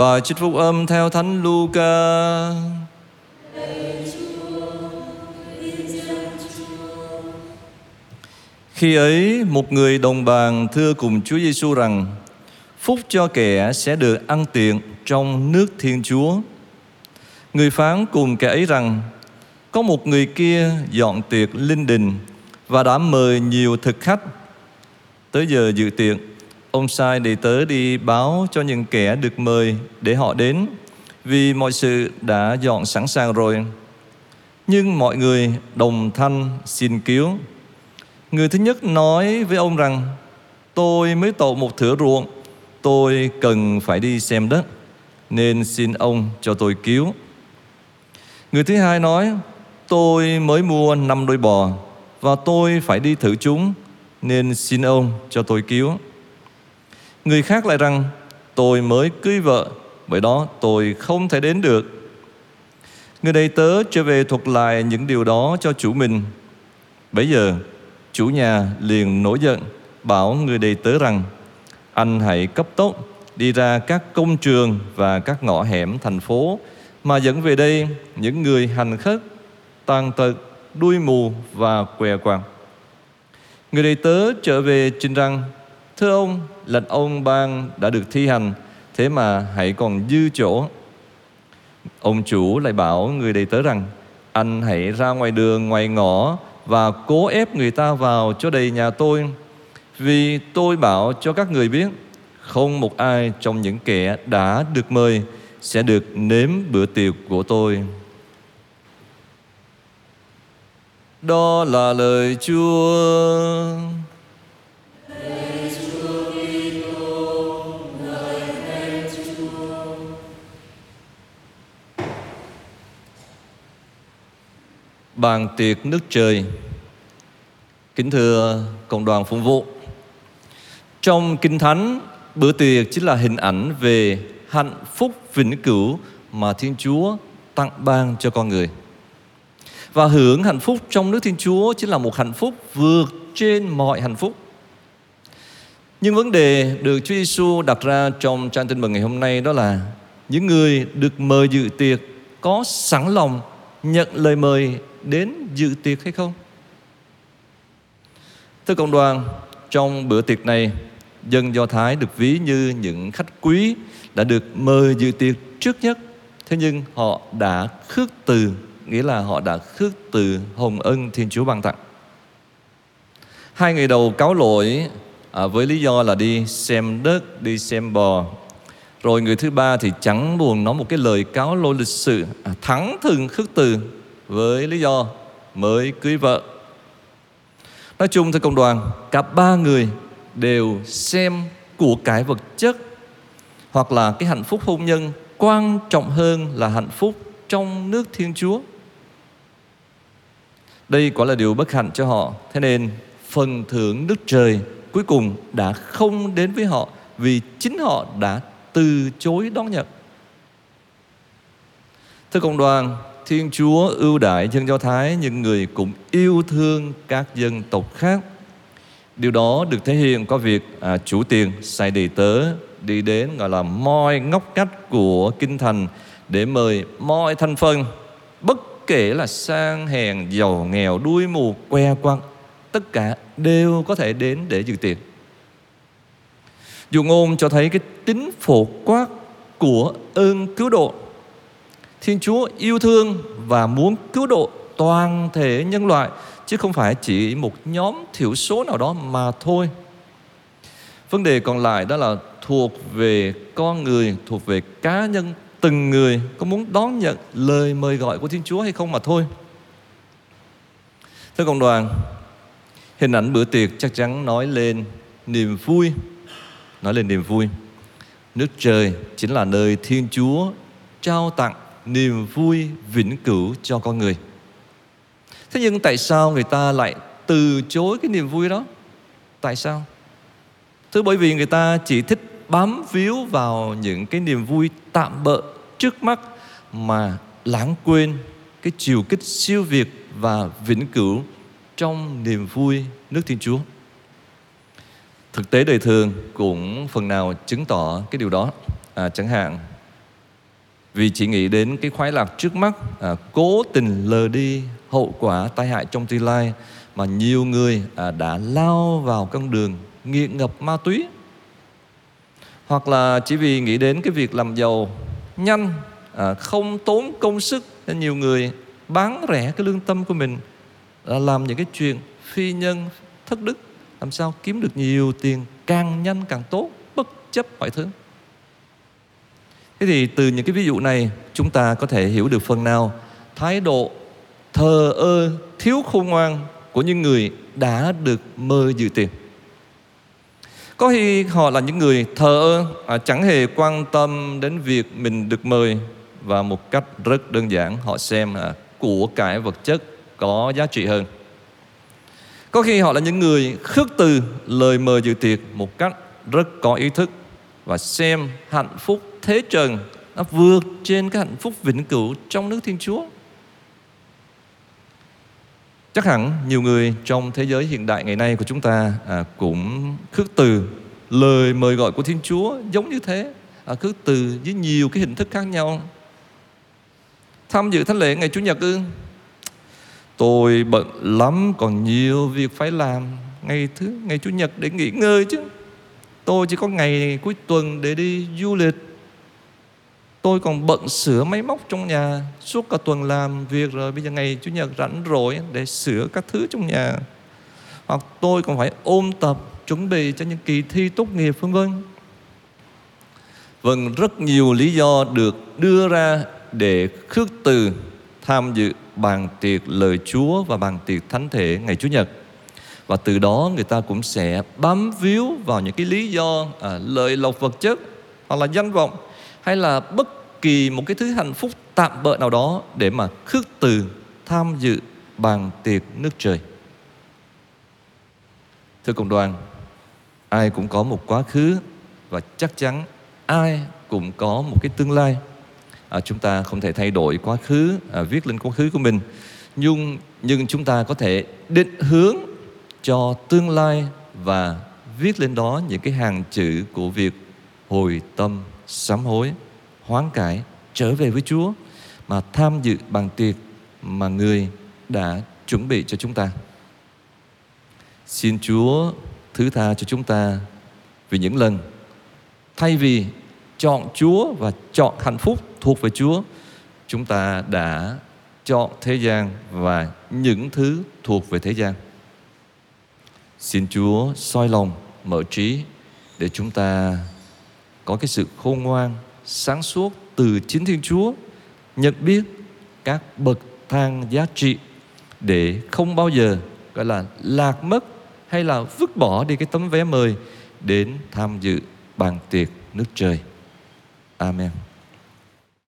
Bài trích phúc âm theo Thánh Luca. Khi ấy, một người đồng bàn thưa cùng Chúa Giêsu rằng: Phúc cho kẻ sẽ được ăn tiện trong nước Thiên Chúa. Người phán cùng kẻ ấy rằng: Có một người kia dọn tiệc linh đình và đã mời nhiều thực khách. Tới giờ dự tiệc, ông sai đầy tớ đi báo cho những kẻ được mời để họ đến, vì mọi sự đã dọn sẵn sàng rồi. Nhưng mọi người đồng thanh xin cứu. Người thứ nhất nói với ông rằng, tôi mới tậu một thửa ruộng, tôi cần phải đi xem đất, nên xin ông cho tôi cứu. Người thứ hai nói, tôi mới mua năm đôi bò, và tôi phải đi thử chúng, nên xin ông cho tôi cứu. Người khác lại rằng, tôi mới cưới vợ, bởi đó tôi không thể đến được. Người đầy tớ trở về thuật lại những điều đó cho chủ mình. Bây giờ, chủ nhà liền nổi giận, bảo người đầy tớ rằng, anh hãy cấp tốc đi ra các công trường và các ngõ hẻm thành phố mà dẫn về đây những người hành khất, tàn tật, đuôi mù và què quặt. Người đầy tớ trở về trình rằng, thưa ông, lệnh ông ban đã được thi hành, thế mà hãy còn dư chỗ. Ông chủ lại bảo người đầy tớ rằng, anh hãy ra ngoài đường, ngoài ngõ và cố ép người ta vào cho đầy nhà tôi. Vì tôi bảo cho các người biết, không một ai trong những kẻ đã được mời sẽ được nếm bữa tiệc của tôi. Đó là lời Chúa. Bàn tiệc nước trời. Kính thưa cộng đoàn phụng vụ. Trong Kinh Thánh, Bữa tiệc chính là hình ảnh về hạnh phúc vĩnh cửu Mà Thiên Chúa tặng ban cho con người. Và hưởng hạnh phúc trong nước Thiên Chúa Chính là một hạnh phúc vượt trên mọi hạnh phúc. Nhưng vấn đề được Chúa Giêsu đặt ra trong trang tin mừng ngày hôm nay Đó là những người được mời dự tiệc Có sẵn lòng nhận lời mời đến dự tiệc hay không? Thưa cộng đoàn, trong bữa tiệc này, dân Do Thái được ví như những khách quý đã được mời dự tiệc trước nhất. Thế nhưng họ đã khước từ, nghĩa là họ đã khước từ hồng ân Thiên Chúa ban tặng. Hai ngày đầu cáo lỗi à, với lý do là đi xem đất, đi xem bò. Rồi người thứ ba thì chẳng buồn nói một cái lời cáo lỗi lịch sự, à, thẳng thừng khước từ với lý do mới cưới vợ. Nói chung thưa cộng đoàn, cả ba người đều xem của cải vật chất hoặc là cái hạnh phúc hôn nhân quan trọng hơn là hạnh phúc trong nước Thiên Chúa. Đây quả là điều bất hạnh cho họ. Thế nên phần thưởng Đức Trời cuối cùng đã không đến với họ vì chính họ đã từ chối đón nhận. Thưa cộng đoàn, Thiên Chúa ưu đại dân Do Thái nhưng người cũng yêu thương các dân tộc khác. Điều đó được thể hiện qua việc à, chủ tiền sai đầy tớ đi đến gọi là moi ngóc cách của kinh thành để mời moi thành phần bất kể là sang hèn giàu nghèo đuôi mù que quăng tất cả đều có thể đến để dự tiệc Dụ ngôn cho thấy cái tính phổ quát của ơn cứu độ Thiên Chúa yêu thương và muốn cứu độ toàn thể nhân loại chứ không phải chỉ một nhóm thiểu số nào đó mà thôi. Vấn đề còn lại đó là thuộc về con người, thuộc về cá nhân từng người có muốn đón nhận lời mời gọi của Thiên Chúa hay không mà thôi. Thưa cộng đoàn, hình ảnh bữa tiệc chắc chắn nói lên niềm vui, nói lên niềm vui. Nước trời chính là nơi Thiên Chúa trao tặng niềm vui vĩnh cửu cho con người. Thế nhưng tại sao người ta lại từ chối cái niềm vui đó? Tại sao? Thứ bởi vì người ta chỉ thích bám víu vào những cái niềm vui tạm bợ trước mắt mà lãng quên cái chiều kích siêu việt và vĩnh cửu trong niềm vui nước Thiên Chúa. Thực tế đời thường cũng phần nào chứng tỏ cái điều đó. À, chẳng hạn vì chỉ nghĩ đến cái khoái lạc trước mắt à, cố tình lờ đi hậu quả tai hại trong tương lai mà nhiều người à, đã lao vào con đường nghiện ngập ma túy hoặc là chỉ vì nghĩ đến cái việc làm giàu nhanh à, không tốn công sức nên nhiều người bán rẻ cái lương tâm của mình là làm những cái chuyện phi nhân thất đức làm sao kiếm được nhiều tiền càng nhanh càng tốt bất chấp mọi thứ? Thế thì từ những cái ví dụ này chúng ta có thể hiểu được phần nào thái độ thờ ơ thiếu khôn ngoan của những người đã được mơ dự tiền có khi họ là những người thờ ơ à, chẳng hề quan tâm đến việc mình được mời. Và một cách rất đơn giản họ xem à, của cải vật chất có giá trị hơn có khi họ là những người khước từ lời mời dự tiệc một cách rất có ý thức và xem hạnh phúc thế trần nó vượt trên cái hạnh phúc vĩnh cửu trong nước Thiên Chúa. Chắc hẳn nhiều người trong thế giới hiện đại ngày nay của chúng ta à, cũng khước từ lời mời gọi của Thiên Chúa giống như thế, à, khước từ với nhiều cái hình thức khác nhau. Tham dự thánh lễ ngày Chủ nhật ư? Tôi bận lắm, còn nhiều việc phải làm. Ngày thứ ngày Chủ nhật để nghỉ ngơi chứ. Tôi chỉ có ngày cuối tuần để đi du lịch. Tôi còn bận sửa máy móc trong nhà. Suốt cả tuần làm việc rồi Bây giờ ngày Chủ nhật rảnh rỗi Để sửa các thứ trong nhà. Hoặc tôi còn phải ôn tập Chuẩn bị cho những kỳ thi tốt nghiệp vân vân. Vâng, rất nhiều lý do được đưa ra để khước từ tham dự bàn tiệc lời Chúa và bàn tiệc thánh thể ngày Chủ nhật. Và từ đó người ta cũng sẽ bám víu vào những cái lý do à, lợi lộc vật chất hoặc là danh vọng hay là bất kỳ một cái thứ hạnh phúc tạm bợ nào đó để mà khước từ tham dự bàn tiệc nước trời. Thưa cộng đoàn, ai cũng có một quá khứ và chắc chắn ai cũng có một cái tương lai. À, chúng ta không thể thay đổi quá khứ, à, viết lên quá khứ của mình, nhưng nhưng chúng ta có thể định hướng cho tương lai và viết lên đó những cái hàng chữ của việc hồi tâm sám hối hoán cải trở về với Chúa mà tham dự bàn tiệc mà người đã chuẩn bị cho chúng ta. Xin Chúa thứ tha cho chúng ta vì những lần thay vì chọn Chúa và chọn hạnh phúc thuộc về Chúa, chúng ta đã chọn thế gian và những thứ thuộc về thế gian. Xin Chúa soi lòng, mở trí để chúng ta có cái sự khôn ngoan, sáng suốt từ chính Thiên Chúa, nhận biết các bậc thang giá trị để không bao giờ gọi là lạc mất hay là vứt bỏ đi cái tấm vé mời đến tham dự bàn tiệc nước trời. Amen.